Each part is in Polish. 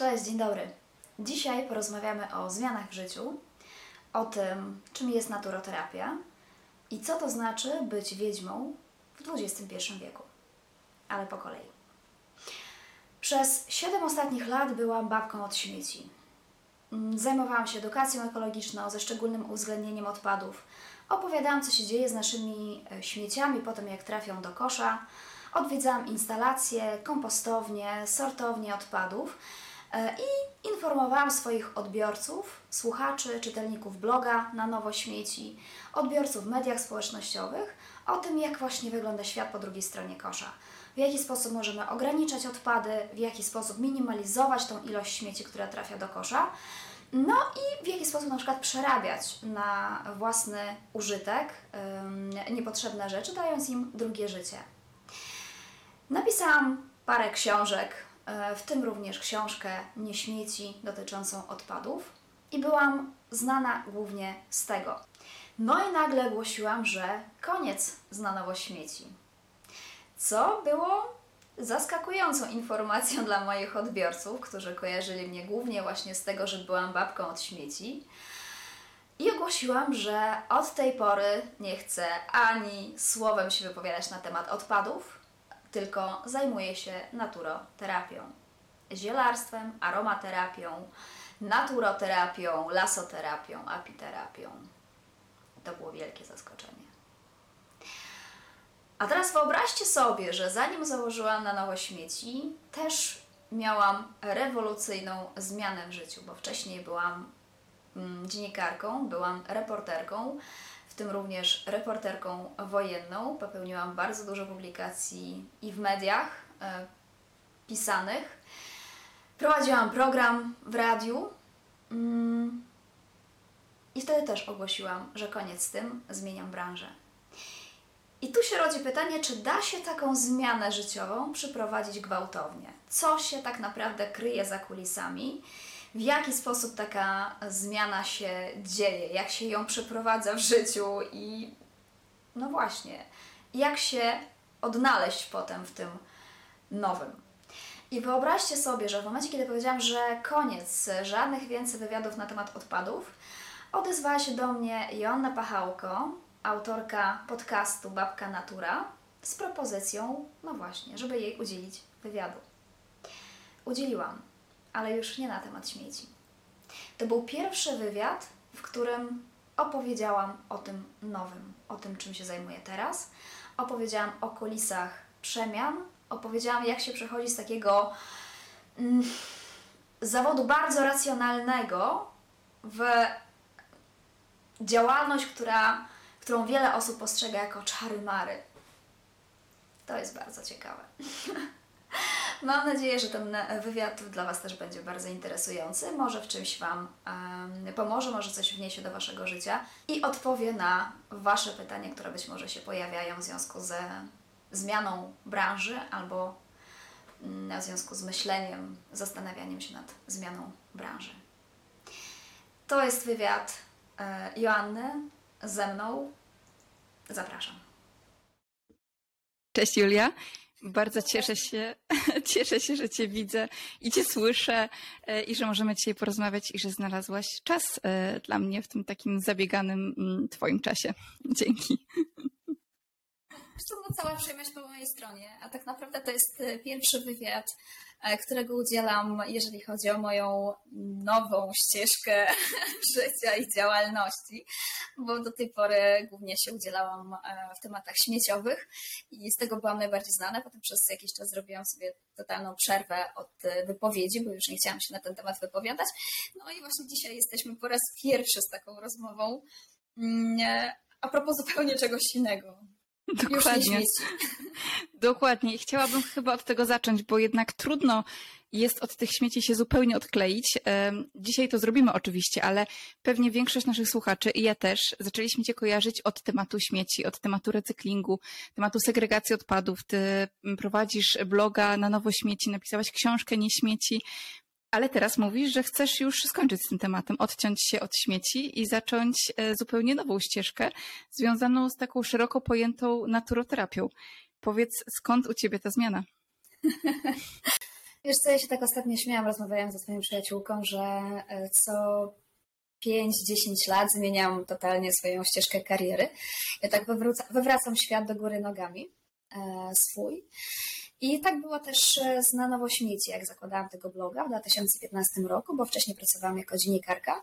Cześć, dzień dobry. Dzisiaj porozmawiamy o zmianach w życiu, o tym, czym jest naturoterapia i co to znaczy być wiedźmą w XXI wieku. Ale po kolei. Przez 7 ostatnich lat byłam babką od śmieci. Mm, Zajmowałam się edukacją ekologiczną ze szczególnym uwzględnieniem odpadów. Opowiadałam, co się dzieje z naszymi e, śmieciami po tym, jak trafią do kosza. Odwiedzałam instalacje, kompostownie, sortownie odpadów i informowałam swoich odbiorców, słuchaczy, czytelników bloga na nowo śmieci, odbiorców w mediach społecznościowych o tym, jak właśnie wygląda świat po drugiej stronie kosza. W jaki sposób możemy ograniczać odpady, w jaki sposób minimalizować tą ilość śmieci, która trafia do kosza. No i w jaki sposób na przykład przerabiać na własny użytek niepotrzebne rzeczy, dając im drugie życie. Napisałam parę książek, e, w tym również książkę Nie śmieci dotyczącą odpadów i byłam znana głównie z tego. No i nagle głosiłam, że koniec z na nowo śmieci. Co było zaskakującą informacją dla moich odbiorców, którzy kojarzyli mnie głównie właśnie z tego, że byłam babką od śmieci. I ogłosiłam, że od tej pory nie chcę ani słowem się wypowiadać na temat odpadów, tylko zajmuję się naturoterapią. Zielarstwem, aromaterapią, naturoterapią, lasoterapią, apiterapią. To było wielkie zaskoczenie. A teraz wyobraźcie sobie, że zanim założyłam na nowo śmieci, też miałam rewolucyjną zmianę w życiu, bo wcześniej byłam mm, dziennikarką, byłam reporterką, tym również reporterką wojenną. Popełniłam bardzo dużo publikacji i w mediach e, pisanych. Prowadziłam program w radiu. Mm, I wtedy też ogłosiłam, że koniec z tym, zmieniam branżę. I tu się rodzi pytanie, czy da się taką zmianę życiową przeprowadzić gwałtownie? Co się tak naprawdę kryje za kulisami? W jaki sposób taka zmiana się dzieje? Jak się ją przeprowadza w życiu? I no właśnie, jak się odnaleźć potem w tym nowym? I wyobraźcie sobie, że w momencie, kiedy powiedziałam, że koniec, żadnych więcej wywiadów na temat odpadów, odezwała się do mnie Joanna Pachałko, autorka podcastu Babka Natura z propozycją, no właśnie, żeby jej udzielić wywiadu. Udzieliłam, ale już nie na temat śmieci. To był pierwszy wywiad, w którym opowiedziałam o tym nowym, o tym, czym się zajmuję teraz. Opowiedziałam o kulisach przemian, opowiedziałam, jak się przechodzi z takiego mm, zawodu bardzo racjonalnego w działalność, która którą wiele osób postrzega jako czary-mary. To jest bardzo ciekawe. Mam nadzieję, że ten wywiad dla Was też będzie bardzo interesujący. Może w czymś Wam pomoże, może coś wniesie do Waszego życia i odpowie na Wasze pytania, które być może się pojawiają w związku ze zmianą branży albo w związku z myśleniem, zastanawianiem się nad zmianą branży. To jest wywiad e, Joanny ze mną. Zapraszam. Cześć Julia. Bardzo cieszę się, cieszę się, że Cię widzę i Cię słyszę e, i że możemy dzisiaj porozmawiać i że znalazłaś czas e, dla mnie w tym takim zabieganym mm, Twoim czasie. Dzięki. To cała przyjemność po mojej stronie, a tak naprawdę to jest e, pierwszy wywiad którego udzielam, jeżeli chodzi o moją nową ścieżkę życia i działalności, bo do tej pory głównie się udzielałam e, w tematach śmieciowych i z tego byłam najbardziej znana. Potem przez jakiś czas zrobiłam sobie totalną przerwę od e, wypowiedzi, bo już nie chciałam się na ten temat wypowiadać. No i właśnie dzisiaj jesteśmy po raz pierwszy z taką rozmową. Mm, a propos zupełnie czegoś innego. Dokładnie. Dokładnie. I chciałabym chyba od tego zacząć, bo jednak trudno jest od tych śmieci się zupełnie odkleić. Dzisiaj to zrobimy oczywiście, ale pewnie większość naszych słuchaczy i ja też zaczęliśmy Cię kojarzyć od tematu śmieci, od tematu recyklingu, tematu segregacji odpadów. Ty prowadzisz bloga na nowo śmieci, napisałaś książkę Nie śmieci. Ale teraz mówisz, że chcesz już skończyć z tym tematem, odciąć się od śmieci i zacząć e, zupełnie nową ścieżkę związaną z taką szeroko pojętą naturoterapią. Powiedz, skąd u ciebie ta zmiana? Wiesz co, ja się tak ostatnio śmiałam, rozmawiając ze swoją przyjaciółką, że e, co 5-10 lat zmieniam totalnie swoją ścieżkę kariery. Ja tak wywracam świat do góry nogami e, swój. I tak było też e, z Na Nowo Śmieci, jak zakładałam tego bloga w 2015 roku, bo wcześniej pracowałam jako dziennikarka.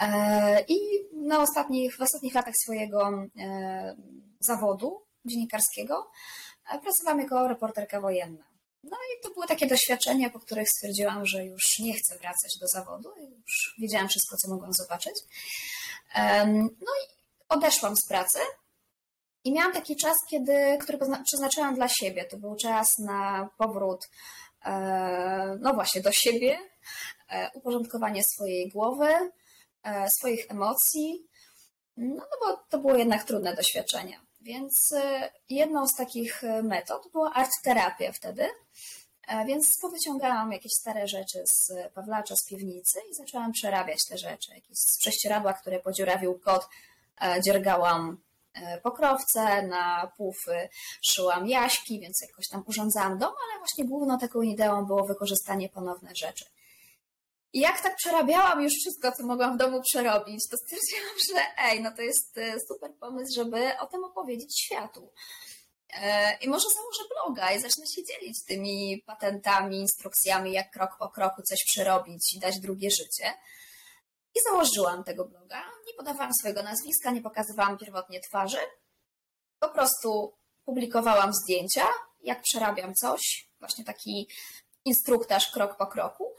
E, I na ostatnich, w ostatnich latach swojego e, zawodu dziennikarskiego pracowałam jako reporterka wojenna. No i to były takie doświadczenia, po których stwierdziłam, że już nie chcę wracać do zawodu. Już wiedziałam wszystko, co mogłam zobaczyć. No i odeszłam z pracy i miałam taki czas, kiedy, który przeznaczyłam dla siebie. To był czas na powrót, e, no właśnie, do siebie, e, uporządkowanie swojej głowy, e, swoich emocji. No, no bo to było jednak trudne doświadczenie. Więc jedną z takich metod była art terapia wtedy. Więc powyciągałam jakieś stare rzeczy z Pawlacza, z piwnicy i zaczęłam przerabiać te rzeczy. Jakieś z prześcieradła, które podziurawił kot, dziergałam pokrowce, na pufy szyłam jaśki, więc jakoś tam urządzałam dom, ale właśnie główną taką ideą było wykorzystanie ponowne rzeczy. I jak tak przerabiałam już wszystko, co mogłam w domu przerobić, to stwierdziłam, że ej, no to jest e, super pomysł, żeby o tym opowiedzieć światu. E, I może założę bloga i zacznę się dzielić tymi patentami, instrukcjami, jak krok po kroku coś przerobić i dać drugie życie. I założyłam tego bloga. Nie podawałam swojego nazwiska, nie pokazywałam pierwotnie twarzy. Po prostu publikowałam zdjęcia, jak przerabiam coś, właśnie taki instruktaż krok po kroku.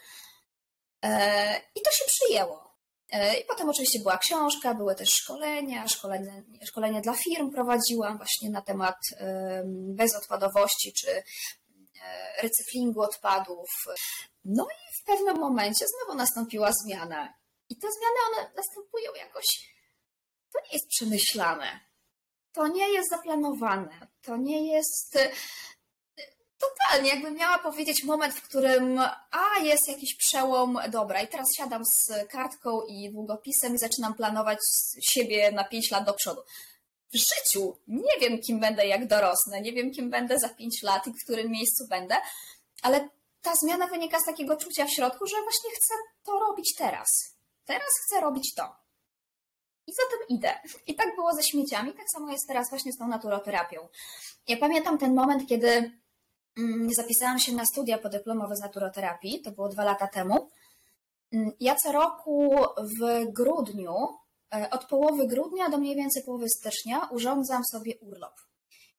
E, I to się przyjęło. E, I potem oczywiście była książka, były też szkolenia, szkolenia, dla firm prowadziłam właśnie na temat bezodpadowości czy e, recyklingu odpadów. No i w pewnym momencie znowu nastąpiła zmiana i te zmiany, one następują jakoś, to nie jest przemyślane, to nie jest zaplanowane, to nie jest y, totalnie, jakbym miała powiedzieć moment, w którym a, jest jakiś przełom, dobra, i teraz siadam z kartką i długopisem i zaczynam planować siebie na 5 lat do przodu. W życiu nie wiem, kim będę, jak dorosnę, nie wiem, kim będę za 5 lat i w którym miejscu będę, ale ta zmiana wynika z takiego czucia w środku, że właśnie chcę to robić teraz teraz chcę robić to. I za tym idę. I tak było ze śmieciami, tak samo jest teraz właśnie z tą naturoterapią. Ja pamiętam ten moment, kiedy mm, zapisałam się na studia podyplomowe z naturoterapii, to było dwa lata temu. Mm, ja co roku w grudniu, e, od połowy grudnia do mniej więcej połowy stycznia, urządzam sobie urlop.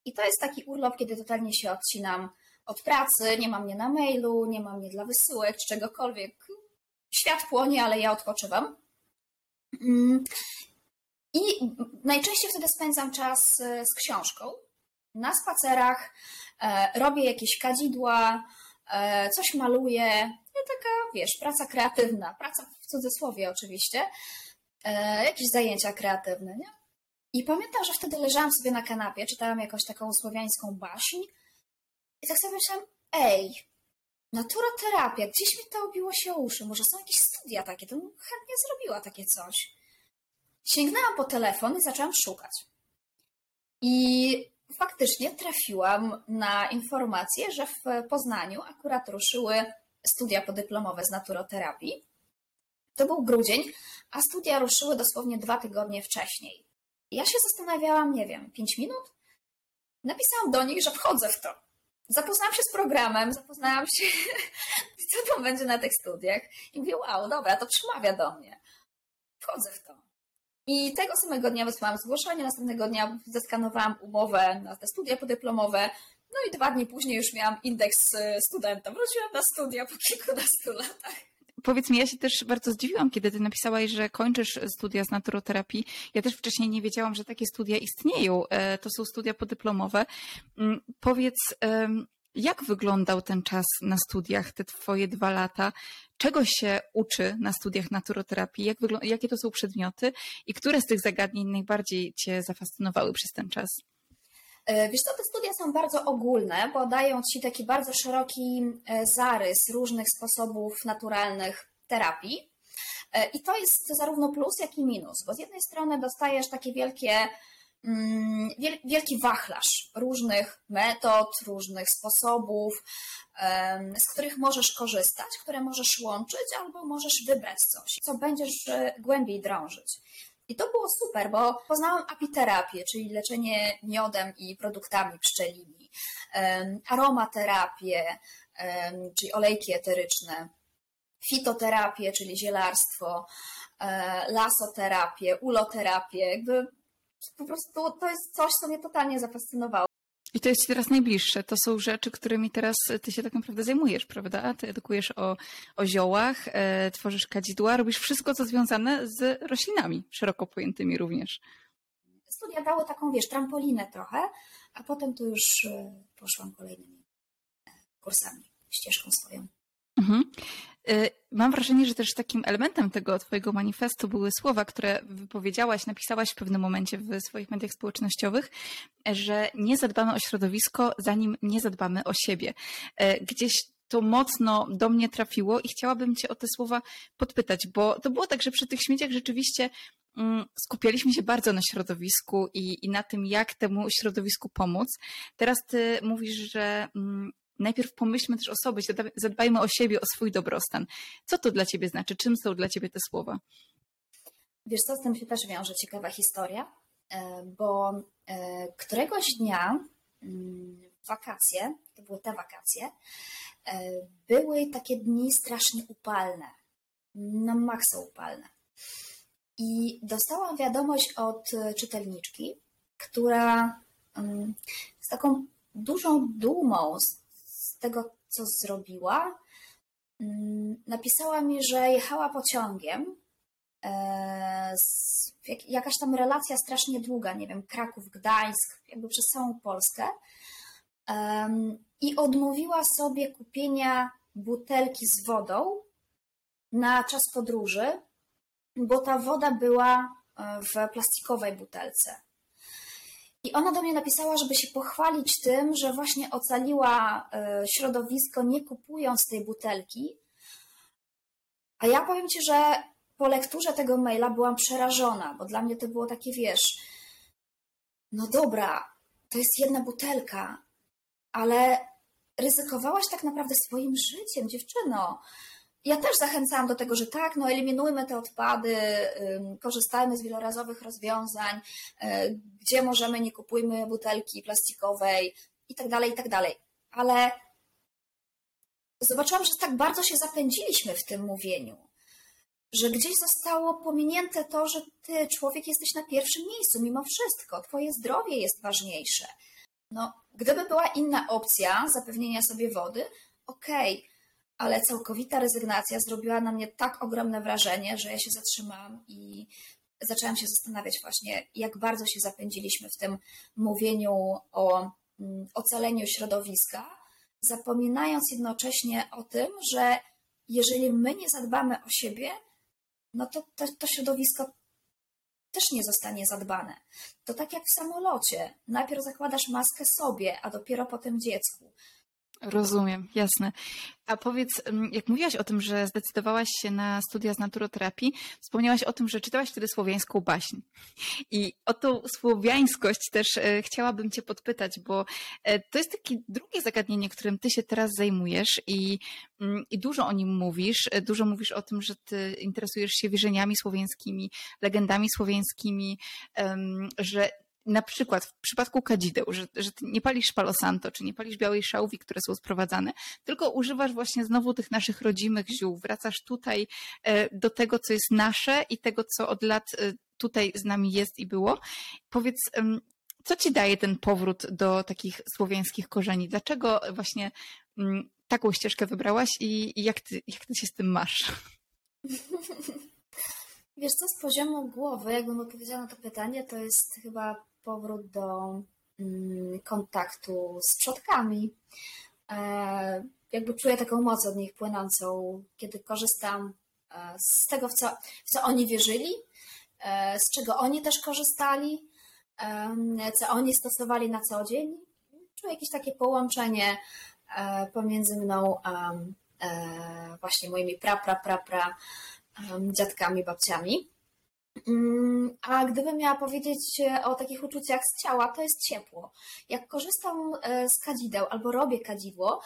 I to jest taki urlop, kiedy totalnie się odcinam od pracy, nie mam mnie na mailu, nie mam mnie dla wysyłek czy czegokolwiek świat płonie, ale ja odpoczywam. Mm. I najczęściej wtedy spędzam czas e, z książką, na spacerach, e, robię jakieś kadzidła, e, coś maluję. Taka, wiesz, praca kreatywna, praca w cudzysłowie oczywiście, jakieś zajęcia kreatywne, nie? I pamiętam, że wtedy leżałam sobie na kanapie, czytałam jakąś taką słowiańską baśń i tak sobie myślałam, ej, Naturoterapia, gdzieś mi to obiło się o uszy. Może są jakieś studia takie, to bym chętnie zrobiła takie coś. Sięgnęłam po telefon i zaczęłam szukać. I faktycznie trafiłam na informację, że w Poznaniu akurat ruszyły studia podyplomowe z naturoterapii. To był grudzień, a studia ruszyły dosłownie dwa tygodnie wcześniej. Ja się zastanawiałam, nie wiem, pięć minut? Napisałam do nich, że wchodzę w to zapoznałam się z programem, zapoznałam się, co tam będzie na tych studiach i mówię, wow, dobra, to przemawia do mnie. Wchodzę w to. I tego samego dnia wysłałam zgłoszenie, następnego dnia zeskanowałam umowę na te studia podyplomowe, no i dwa dni później już miałam indeks y, studenta. Wróciłam na studia po kilkunastu latach. Powiedz mi, ja się też bardzo zdziwiłam, kiedy ty napisałaś, że kończysz studia z naturoterapii. Ja też wcześniej nie wiedziałam, że takie studia istnieją. E, to są studia podyplomowe. Mm, powiedz, jak wyglądał ten czas na studiach, te twoje dwa lata? Czego się uczy na studiach naturoterapii? Jak jakie to są przedmioty i które z tych zagadnień najbardziej cię zafascynowały przez ten czas? E, wiesz co, te studia są bardzo ogólne, bo dają Ci taki bardzo szeroki e, zarys różnych sposobów naturalnych terapii. E, I to jest zarówno plus, jak i minus, bo z jednej strony dostajesz takie wielkie mm, wielki wachlarz różnych metod, różnych sposobów, z których możesz korzystać, które możesz łączyć, albo możesz wybrać coś, co będziesz głębiej drążyć. I to było super, bo poznałam apiterapię, czyli leczenie miodem i produktami pszczelimi, aromaterapię, czyli olejki eteryczne, fitoterapię, czyli zielarstwo, e, lasoterapię, uloterapię. Jakby po prostu to jest coś, co mnie totalnie zafascynowało. I to jest ci teraz najbliższe. To są rzeczy, którymi teraz ty się tak naprawdę zajmujesz, prawda? Ty edukujesz o, o ziołach, e, tworzysz kadzidła, robisz wszystko, co związane z roślinami, szeroko pojętymi również. Studia dały taką, wiesz, trampolinę trochę, a potem to już e, poszłam kolejnymi e, kursami, ścieżką swoją. Mhm. Y, mam wrażenie, że też takim elementem tego Twojego manifestu były słowa, które wypowiedziałaś, napisałaś w pewnym momencie w swoich mediach społecznościowych, że nie zadbamy o środowisko, zanim nie zadbamy o siebie. Y, gdzieś to mocno do mnie trafiło i chciałabym Cię o te słowa podpytać, bo to było tak, że przy tych śmieciach rzeczywiście mm, skupialiśmy się bardzo na środowisku i, i na tym, jak temu środowisku pomóc. Teraz Ty mówisz, że mm, najpierw pomyślmy też o sobie, zadbajmy o siebie, o swój dobrostan. Co to dla ciebie znaczy? Czym są dla ciebie te słowa? Wiesz co, z tym się też wiąże ciekawa historia, e, bo e, któregoś dnia mm, wakacje, to były te wakacje, e, były takie dni strasznie upalne, na maksa upalne. I dostałam wiadomość od czytelniczki, która mm, z taką dużą dumą, tego, co zrobiła. Mm, napisała mi, że jechała pociągiem. E, jakaś tam relacja strasznie długa, nie wiem, Kraków, Gdańsk, jakby przez całą Polskę. I odmówiła sobie kupienia butelki z wodą na czas podróży, bo ta woda była e, w plastikowej butelce. I ona do mnie napisała, żeby się pochwalić tym, że właśnie ocaliła e, środowisko, nie kupując tej butelki. A ja powiem Ci, że po lekturze tego maila byłam przerażona, bo dla mnie to było takie, wiesz, no dobra, to jest jedna butelka, ale ryzykowałaś tak naprawdę swoim życiem, dziewczyno ja też zachęcałam do tego, że tak, no eliminujmy te odpady, korzystajmy z wielorazowych rozwiązań, y, gdzie możemy, nie kupujmy butelki plastikowej i tak dalej, i tak dalej. Ale zobaczyłam, że tak bardzo się zapędziliśmy w tym mówieniu, że gdzieś zostało pominięte to, że ty, człowiek, jesteś na pierwszym miejscu mimo wszystko, twoje zdrowie jest ważniejsze. No, gdyby była inna opcja zapewnienia sobie wody, okej, okay, ale całkowita rezygnacja zrobiła na mnie tak ogromne wrażenie, że ja się zatrzymałam i zaczęłam się zastanawiać właśnie, jak bardzo się zapędziliśmy w tym mówieniu o mm, ocaleniu środowiska, zapominając jednocześnie o tym, że jeżeli my nie zadbamy o siebie, no to, to, to środowisko też nie zostanie zadbane. To tak jak w samolocie. Najpierw zakładasz maskę sobie, a dopiero potem dziecku. Rozumiem, jasne. A powiedz, mm, jak mówiłaś o tym, że zdecydowałaś się na studia z naturoterapii, wspomniałaś o tym, że czytałaś wtedy słowiańską baśń. I o tą słowiańskość też e, chciałabym Cię podpytać, bo e, to jest takie drugie zagadnienie, którym Ty się teraz zajmujesz i, mm, i dużo o nim mówisz. E, dużo mówisz o tym, że Ty interesujesz się wierzeniami słowiańskimi, legendami słowiańskimi, że na przykład w przypadku kadzideł, że, że nie palisz palo santo, czy nie palisz białej szałwi, które są sprowadzane, tylko używasz właśnie znowu tych naszych rodzimych ziół, wracasz tutaj e, do tego, co jest nasze i tego, co od lat e, tutaj z nami jest i było. Powiedz, co ci daje ten powrót do takich słowiańskich korzeni? Dlaczego właśnie mm, taką ścieżkę wybrałaś i, jak, ty, jak ty się z tym masz? Wiesz co, z poziomu głowy, jakbym odpowiedziała na to pytanie, to jest chyba powrót do mm, kontaktu z przodkami. E, jakby czuję taką moc od nich płynącą, kiedy korzystam e, z tego, w co, w co oni wierzyli, e, z czego oni też korzystali, co oni stosowali na co dzień. Czuję jakieś takie połączenie pomiędzy mną a właśnie moimi pra, pra, pra, pra dziadkami, babciami. Mm, a gdybym miała powiedzieć o takich uczuciach z ciała, to jest ciepło. Jak korzystam z kadzideł albo robię kadzidło,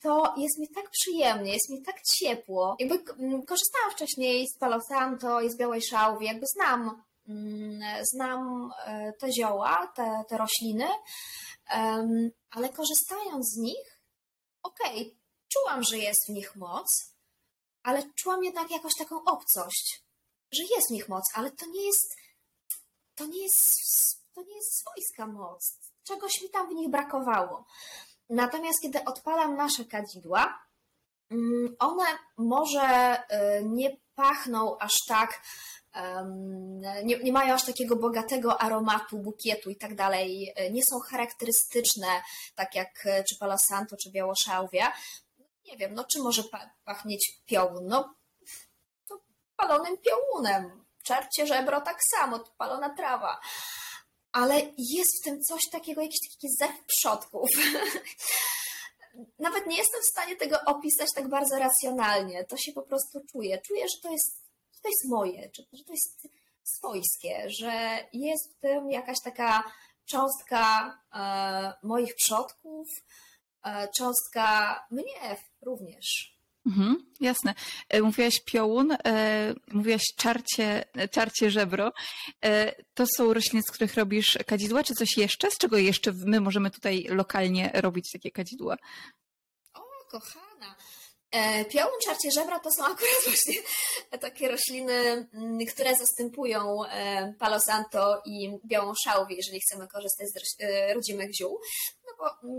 to jest mi tak przyjemnie, jest mi tak ciepło. Jakby mm, korzystałam wcześniej z Palo Santo i z białej szałwi, jakby znam, mm, znam e, te zioła, te, te rośliny, ale korzystając z nich, okej, okay, czułam, że jest w nich moc, ale czułam jednak jakąś taką obcość, że jest w nich moc, ale to nie jest, to nie jest, to nie jest swojska moc. Czegoś mi tam w nich brakowało. Natomiast kiedy odpalam nasze kadzidła, mm, one może y, nie pachną aż tak, nie, nie mają aż takiego bogatego aromatu, bukietu i tak dalej, y, nie są charakterystyczne, tak jak y, czy Palo Santo, czy Białoszałwia. Nie wiem, no czy może pachnieć piołun? No, palonym piołunem. Czercie żebro tak samo, palona trawa ale jest w tym coś takiego, jakiś taki zew przodków. Nawet nie jestem w stanie tego opisać tak bardzo racjonalnie. To się po prostu czuje. Czuję, że to jest, że to jest moje, że to jest swojskie, że jest w tym jakaś taka cząstka e, moich przodków, e, cząstka mnie również. Mhm, jasne. E, mówiłaś piołun, e, mówiłaś czarcie, czarcie żebro. E, to są rośliny, z których robisz kadzidła, czy coś jeszcze? Z czego jeszcze my możemy tutaj lokalnie robić takie kadzidła? O, kochana. Piołun, czarcie żebra to są akurat właśnie takie rośliny, mm, które zastępują e, Palo Santo i białą szałwię, jeżeli chcemy korzystać z rodzimych ziół.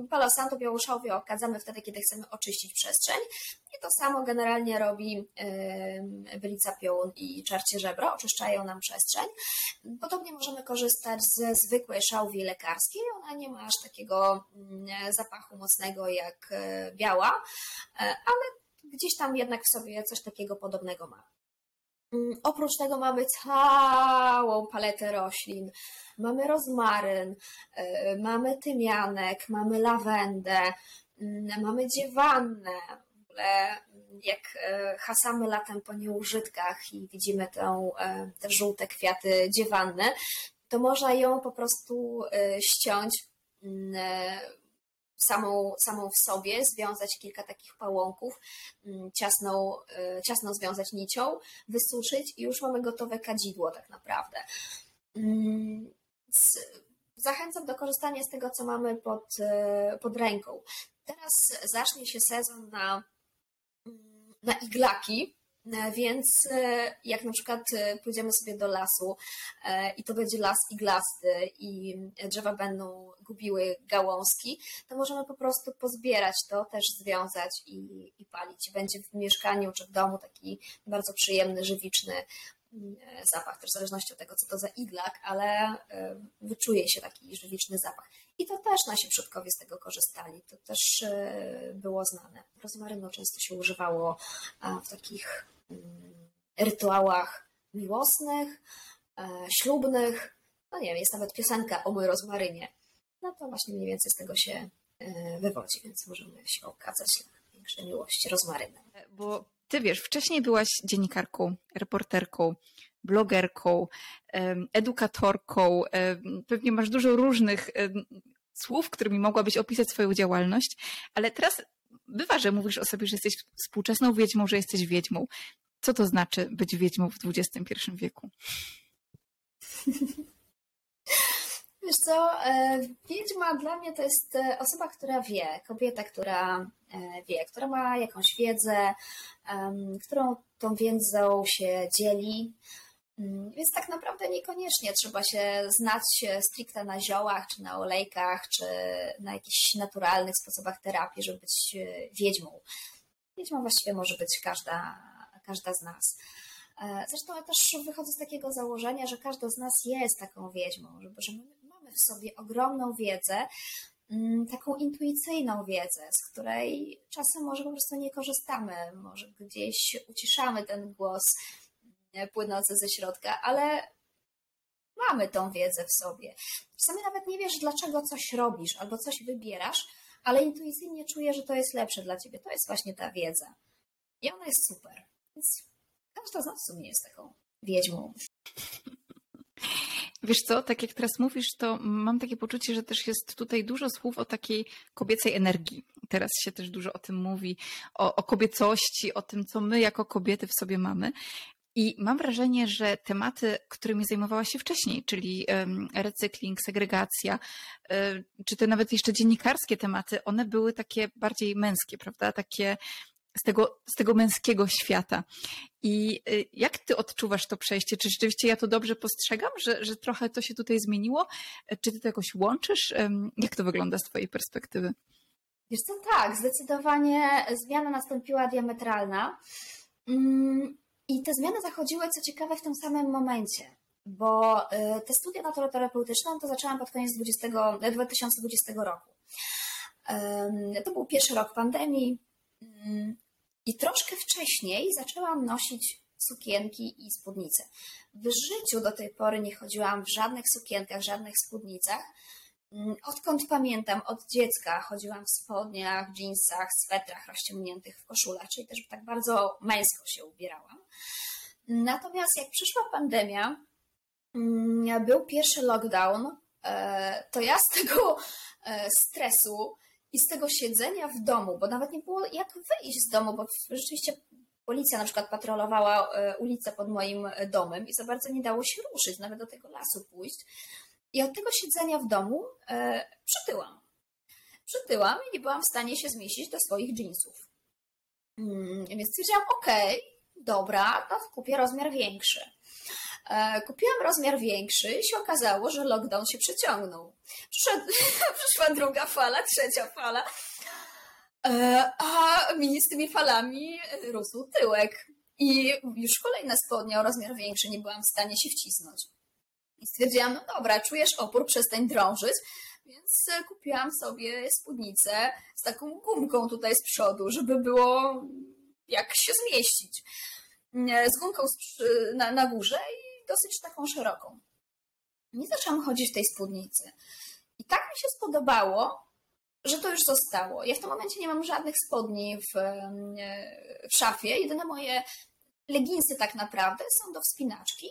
Palo Santo, białą szałwię okadzamy wtedy, kiedy chcemy oczyścić przestrzeń. I to samo generalnie robi bylica piołun i czarcie żebro, oczyszczają nam przestrzeń. Podobnie możemy korzystać ze zwykłej szałwi lekarskiej. Ona nie ma aż takiego mm, zapachu mocnego jak biała, ale gdzieś tam jednak w sobie coś takiego podobnego ma. Mm, oprócz tego mamy całą paletę roślin. Mamy rozmaryn, y, mamy tymianek, mamy lawendę, mm, mamy dziewannę. Mm, jak y, hasamy latem po nieużytkach i widzimy y, te żółte kwiaty dziewanny, to można ją po prostu ściąć samą, samą w sobie, związać kilka takich pałąków, mm, ciasną, y, ciasno związać nicią, wysuszyć i już mamy gotowe kadzidło tak naprawdę. Mm, zachęcam do korzystania z tego, co mamy pod, y, pod ręką. Teraz zacznie się sezon na, mm, na iglaki, więc e, jak na przykład e, pójdziemy sobie do lasu i to będzie las iglasty i drzewa będą gubiły gałązki, to możemy po prostu pozbierać to, też związać i, i palić. Będzie w mieszkaniu czy w domu taki bardzo przyjemny, żywiczny mm, zapach, też w zależności od tego, co to za iglak, ale wyczuje się taki żywiczny zapach. I to też nasi przodkowie z tego korzystali, to też było znane. Rozmarynu często się używało w takich rytuałach miłosnych, e, ślubnych. No nie wiem, jest nawet piosenka o mój rozmarynie. No to właśnie mniej więcej z tego się e, wywodzi, więc możemy się okazać na większej miłości rozmarynem. Bo ty wiesz, wcześniej byłaś dziennikarką, reporterką, blogerką, edukatorką. Pewnie masz dużo różnych słów, którymi mogłabyś opisać swoją działalność, ale teraz bywa, że mówisz o sobie, że jesteś współczesną wiedźmą, że jesteś wiedźmą. Co to znaczy być wiedźmą w XXI wieku? Wiesz co, e, wiedźma dla mnie to jest e, osoba, która wie, kobieta, która e, wie, która ma jakąś wiedzę, którą tą wiedzą się dzieli. Mm, więc tak naprawdę niekoniecznie trzeba się znać stricte na ziołach, czy na olejkach, czy na jakichś naturalnych sposobach terapii, żeby być wiedźmą. Wiedźmą właściwie może być każda każda z nas. E, zresztą ja też wychodzę z takiego założenia, że każda z nas jest taką wiedźmą, że my mamy w sobie ogromną wiedzę, mm, taką intuicyjną wiedzę, z której czasem może po prostu nie korzystamy, może gdzieś uciszamy ten głos mm, płynący ze środka, ale mamy tą wiedzę w sobie. Czasami nawet nie wiesz, dlaczego coś robisz albo coś wybierasz, ale intuicyjnie czujesz, że to jest lepsze dla ciebie. To jest właśnie ta wiedza. I ona jest super. Więc każda z nas w sumie jest taką wiedźmą. Wiesz co, tak jak teraz mówisz, to mam takie poczucie, że też jest tutaj dużo słów o takiej kobiecej energii. Teraz się też dużo o tym mówi, o, o kobiecości, o tym, co my jako kobiety w sobie mamy. I mam wrażenie, że tematy, którymi zajmowała się wcześniej, czyli recykling, segregacja, e, czy te nawet jeszcze dziennikarskie tematy, one były takie bardziej męskie, prawda? Takie z tego, z tego męskiego świata. I y, jak ty odczuwasz to przejście? Czy rzeczywiście ja to dobrze postrzegam, że, że trochę to się tutaj zmieniło? Czy ty to jakoś łączysz? Jak to wygląda z twojej perspektywy? Wiesz co, tak, zdecydowanie zmiana nastąpiła diametralna. Mm, I te zmiany zachodziły, co ciekawe, w tym samym momencie, bo y, te studia naturoterapeutyczne to zaczęłam pod koniec 20, 2020 roku. To był pierwszy rok pandemii, Mm, I troszkę wcześniej zaczęłam nosić sukienki i spódnice. W życiu do tej pory nie chodziłam w żadnych sukienkach, żadnych spódnicach. Mm, odkąd pamiętam, od dziecka chodziłam w spodniach, jeansach, swetrach rozciągniętych w koszulach, czyli też tak bardzo męsko się ubierałam. Natomiast jak przyszła pandemia, mm, był pierwszy lockdown, e, to ja z tego e, stresu i z tego siedzenia w domu, bo nawet nie było jak wyjść z domu, bo rzeczywiście policja na przykład patrolowała e, ulicę pod moim domem i za bardzo nie dało się ruszyć, nawet do tego lasu pójść. I od tego siedzenia w domu e, przytyłam. Przytyłam i nie byłam w stanie się zmieścić do swoich jeansów. Hmm, więc stwierdziłam, okej, dobra, to kupię rozmiar większy. E, kupiłam rozmiar większy i się okazało, że lockdown się przeciągnął. Przyszła, przyszła druga fala, trzecia fala, e, a mi z tymi falami rósł tyłek. I już kolejna spodnia o rozmiar większy nie byłam w stanie się wcisnąć. I stwierdziłam, no dobra, czujesz opór, przestań drążyć. Więc kupiłam sobie spódnicę z taką gumką tutaj z przodu, żeby było jak się zmieścić. E, z gumką na, na górze i dosyć taką szeroką. Nie zaczęłam chodzić w tej spódnicy. I tak mi się spodobało, że to już zostało. Ja w tym momencie nie mam żadnych spodni w, w szafie. Jedyne moje leginsy tak naprawdę są do wspinaczki.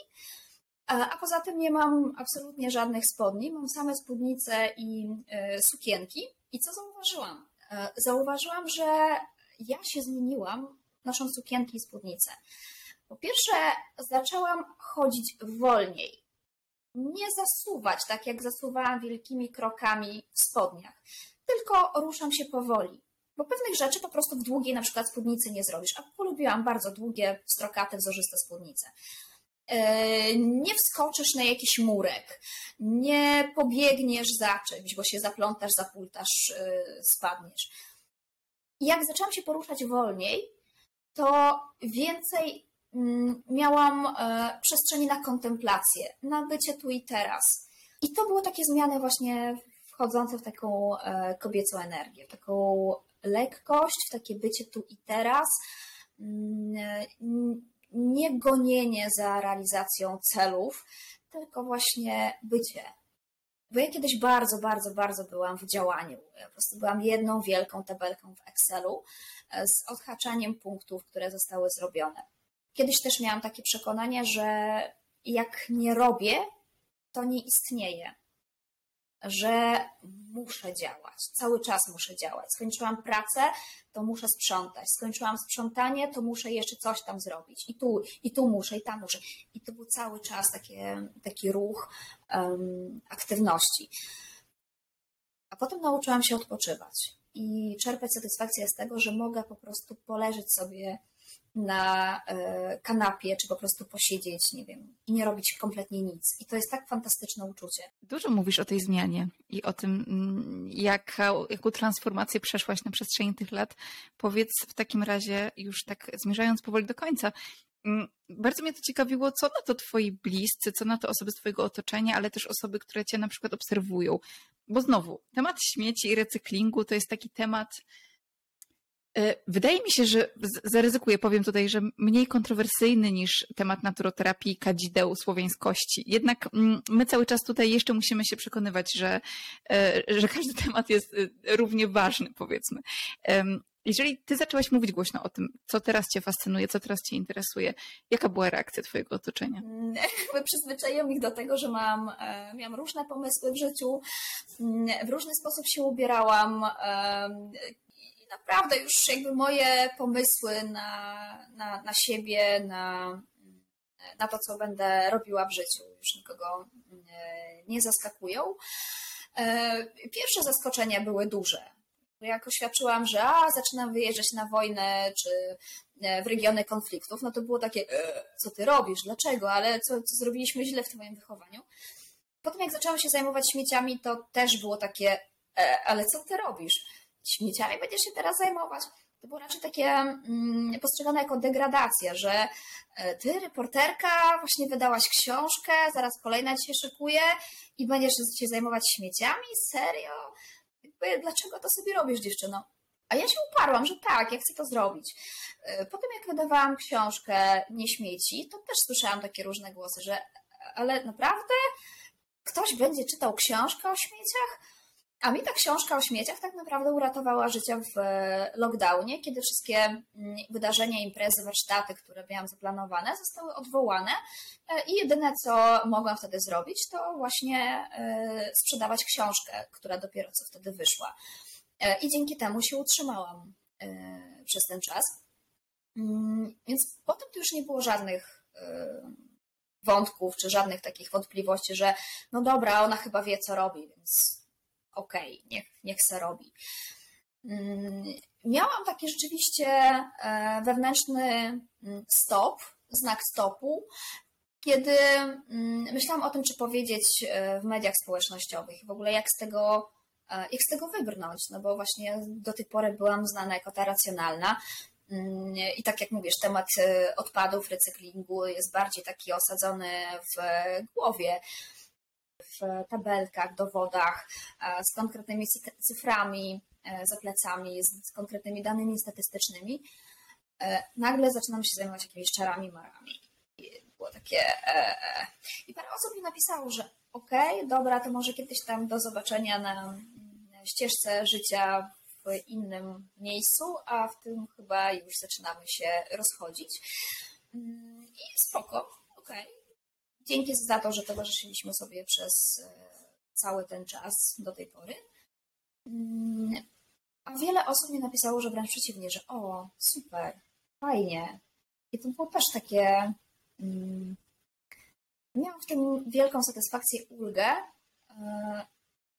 A poza tym nie mam absolutnie żadnych spodni. Mam same spódnice i e, sukienki. I co zauważyłam? E, zauważyłam, że ja się zmieniłam nosząc sukienki i spódnice. Po pierwsze, zaczęłam chodzić wolniej. Nie zasuwać tak, jak zasuwałam wielkimi krokami w spodniach, tylko ruszam się powoli. Bo pewnych rzeczy po prostu w długiej na przykład spódnicy nie zrobisz. A polubiłam bardzo długie, strokate, wzorzyste spódnice. Nie wskoczysz na jakiś murek, nie pobiegniesz za czymś, bo się zaplątasz, zapultasz, e, spadniesz. Jak zaczęłam się poruszać wolniej, to więcej Mm, miałam e, przestrzeni na kontemplację, na bycie tu i teraz. I to były takie zmiany właśnie wchodzące w taką e, kobiecą energię, w taką lekkość, w takie bycie tu i teraz, mm, nie gonienie za realizacją celów, tylko właśnie bycie. Bo ja kiedyś bardzo, bardzo, bardzo byłam w działaniu. Ja po prostu byłam jedną wielką tabelką w Excelu e, z odhaczaniem punktów, które zostały zrobione. Kiedyś też miałam takie przekonanie, że jak nie robię, to nie istnieje. Że muszę działać, cały czas muszę działać. Skończyłam pracę, to muszę sprzątać. Skończyłam sprzątanie, to muszę jeszcze coś tam zrobić. I tu, i tu muszę, i tam muszę. I to był cały czas takie, taki ruch um, aktywności. A potem nauczyłam się odpoczywać i czerpać satysfakcję z tego, że mogę po prostu poleżeć sobie na e, kanapie, czy po prostu posiedzieć, nie wiem, i nie robić kompletnie nic. I to jest tak fantastyczne uczucie. Dużo mówisz o tej zmianie i o tym, mm, jak, jaką transformację przeszłaś na przestrzeni tych lat. Powiedz w takim razie, już tak zmierzając powoli do końca, mm, bardzo mnie to ciekawiło, co na to twoi bliscy, co na to osoby z twojego otoczenia, ale też osoby, które cię na przykład obserwują. Bo znowu, temat śmieci i recyklingu to jest taki temat, wydaje mi się, że zaryzykuję, powiem tutaj, że mniej kontrowersyjny niż temat naturoterapii kadzideł słowiańskości. Jednak mm, my cały czas tutaj jeszcze musimy się przekonywać, że, e, że każdy temat jest e, równie ważny, powiedzmy. Jeżeli ty zaczęłaś mówić głośno o tym, co teraz cię fascynuje, co teraz cię interesuje, jaka była reakcja twojego otoczenia? Przyzwyczaiłam ich do tego, że mam, e, miałam różne pomysły w życiu, mm, w różny sposób się ubierałam naprawdę już jakby moje pomysły na, na, na siebie, na, na to, co będę robiła w życiu, już nikogo e, nie zaskakują. E, pierwsze zaskoczenia były duże jak oświadczyłam, że a, zaczynam wyjeżdżać na wojnę czy e, w regiony konfliktów, no to było takie, e, co ty robisz, dlaczego, ale co, co zrobiliśmy źle w twoim wychowaniu. Potem jak zaczęłam się zajmować śmieciami, to też było takie, ale co ty robisz? Śmieciami będziesz się teraz zajmować? To było raczej takie mm, postrzegane jako degradacja, że ty, reporterka, właśnie wydałaś książkę, zaraz kolejna ci się szykuje i będziesz się zajmować śmieciami? Serio? jakby, dlaczego to sobie robisz, dziewczyno? A ja się uparłam, że tak, ja chcę to zrobić. E, potem jak wydawałam książkę Nie śmieci, to też słyszałam takie różne głosy, że ale naprawdę ktoś będzie czytał książkę o śmieciach? A mi ta książka o śmieciach tak naprawdę uratowała życie w e, lockdownie, kiedy wszystkie mm, wydarzenia, imprezy, warsztaty, które miałam zaplanowane, zostały odwołane e, i jedyne, co mogłam wtedy zrobić, to właśnie e, sprzedawać książkę, która dopiero co wtedy wyszła. I dzięki temu się utrzymałam przez ten czas. Mm, więc potem to już nie było żadnych wątków, czy żadnych takich wątpliwości, że no dobra, ona chyba wie, co robi, więc okej, okay, niech, niech se robi. Mm, miałam taki rzeczywiście e, wewnętrzny mm, stop, znak stopu, kiedy mm, myślałam o tym, czy powiedzieć e, w mediach społecznościowych, w ogóle jak z tego, e, jak z tego wybrnąć, no bo właśnie do tej pory byłam znana jako ta racjonalna. I tak jak mówisz, temat odpadów, recyklingu jest bardziej taki osadzony w głowie w tabelkach, dowodach, e, z konkretnymi cyframi e, za plecami, z konkretnymi danymi statystycznymi, e, nagle zaczynam się zajmować jakimiś czarami, marami. I było takie. I parę osób mi napisało, że okej, okay, dobra, to może kiedyś tam do zobaczenia na ścieżce życia w innym miejscu, a w tym chyba już zaczynamy się rozchodzić. Mm, I spoko, okej. Okay Dzięki za to, że towarzyszyliśmy sobie przez e, cały ten czas do tej pory. Mm, a wiele osób mi napisało, że wręcz przeciwnie, że o, super, fajnie. I to było też takie. Mm, miałam w tym wielką satysfakcję, ulgę e,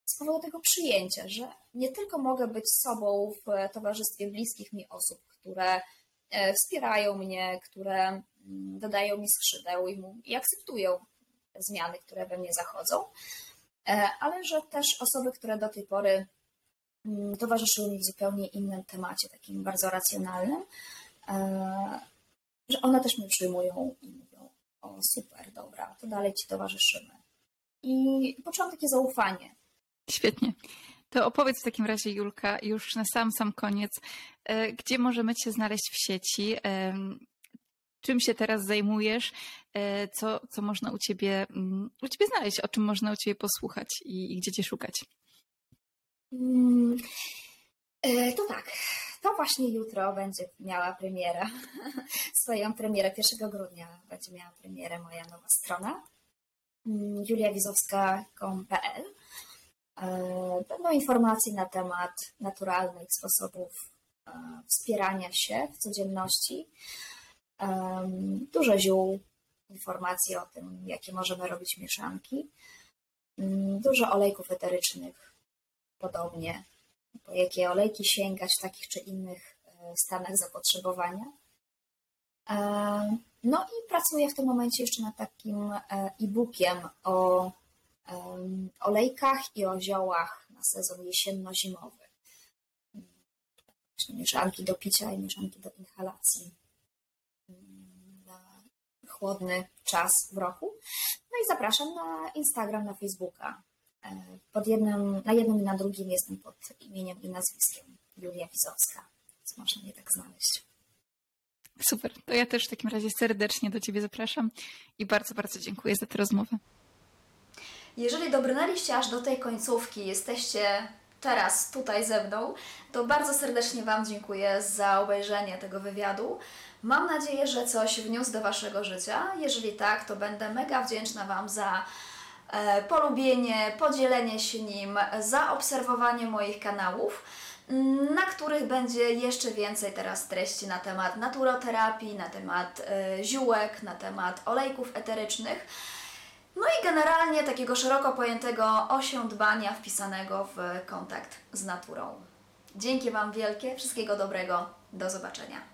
z powodu tego przyjęcia, że nie tylko mogę być sobą w towarzystwie bliskich mi osób, które e, wspierają mnie, które dodają mi skrzydeł i, i akceptują zmiany, które we mnie zachodzą, e, ale że też osoby, które do tej pory mm, towarzyszyły mi w zupełnie innym temacie, takim bardzo racjonalnym, e, że one też mnie przyjmują i mówią: O, super, dobra, to dalej ci towarzyszymy. I poczułam takie zaufanie. Świetnie. To opowiedz w takim razie, Julka, już na sam sam koniec, e, gdzie możemy Cię znaleźć w sieci, czym się teraz zajmujesz, e, co, co można u ciebie, mm, u ciebie znaleźć, o czym można u ciebie posłuchać i, i gdzie cię szukać. Mm, e, to tak. To właśnie jutro będzie miała premiera. Swoją premierę 1 grudnia będzie miała premierę moja nowa strona mm, juliawizowska.com.pl e, Będą informacje na temat naturalnych sposobów wspierania się w codzienności, dużo ziół, informacji o tym, jakie możemy robić mieszanki, dużo olejków eterycznych, podobnie, po jakie olejki sięgać w takich czy innych e, stanach zapotrzebowania. No i pracuję w tym momencie jeszcze nad takim e, e-bookiem o olejkach i o ziołach na sezon jesienno-zimowy. Mieszanki do picia i mieszanki do inhalacji chłodny czas w roku. No i zapraszam na Instagram, na Facebooka. E, pod jednym, na jednym i na drugim jestem pod imieniem i nazwiskiem Julia Wizowska, więc można mnie tak znaleźć. Super, to ja też w takim razie serdecznie do Ciebie zapraszam i bardzo, bardzo dziękuję za tę rozmowę. Jeżeli dobrnęliście aż do tej końcówki, jesteście teraz tutaj ze mną, to bardzo serdecznie Wam dziękuję za obejrzenie tego wywiadu. Mam nadzieję, że coś wniósł do Waszego życia. Jeżeli tak, to będę mega wdzięczna Wam za e, polubienie, podzielenie się nim, za obserwowanie moich kanałów, mm, na których będzie jeszcze więcej teraz treści na temat naturoterapii, na temat e, ziółek, na temat olejków eterycznych. No i generalnie takiego szeroko pojętego osiądbania wpisanego w kontakt z naturą. Dzięki Wam wielkie, wszystkiego dobrego, do zobaczenia.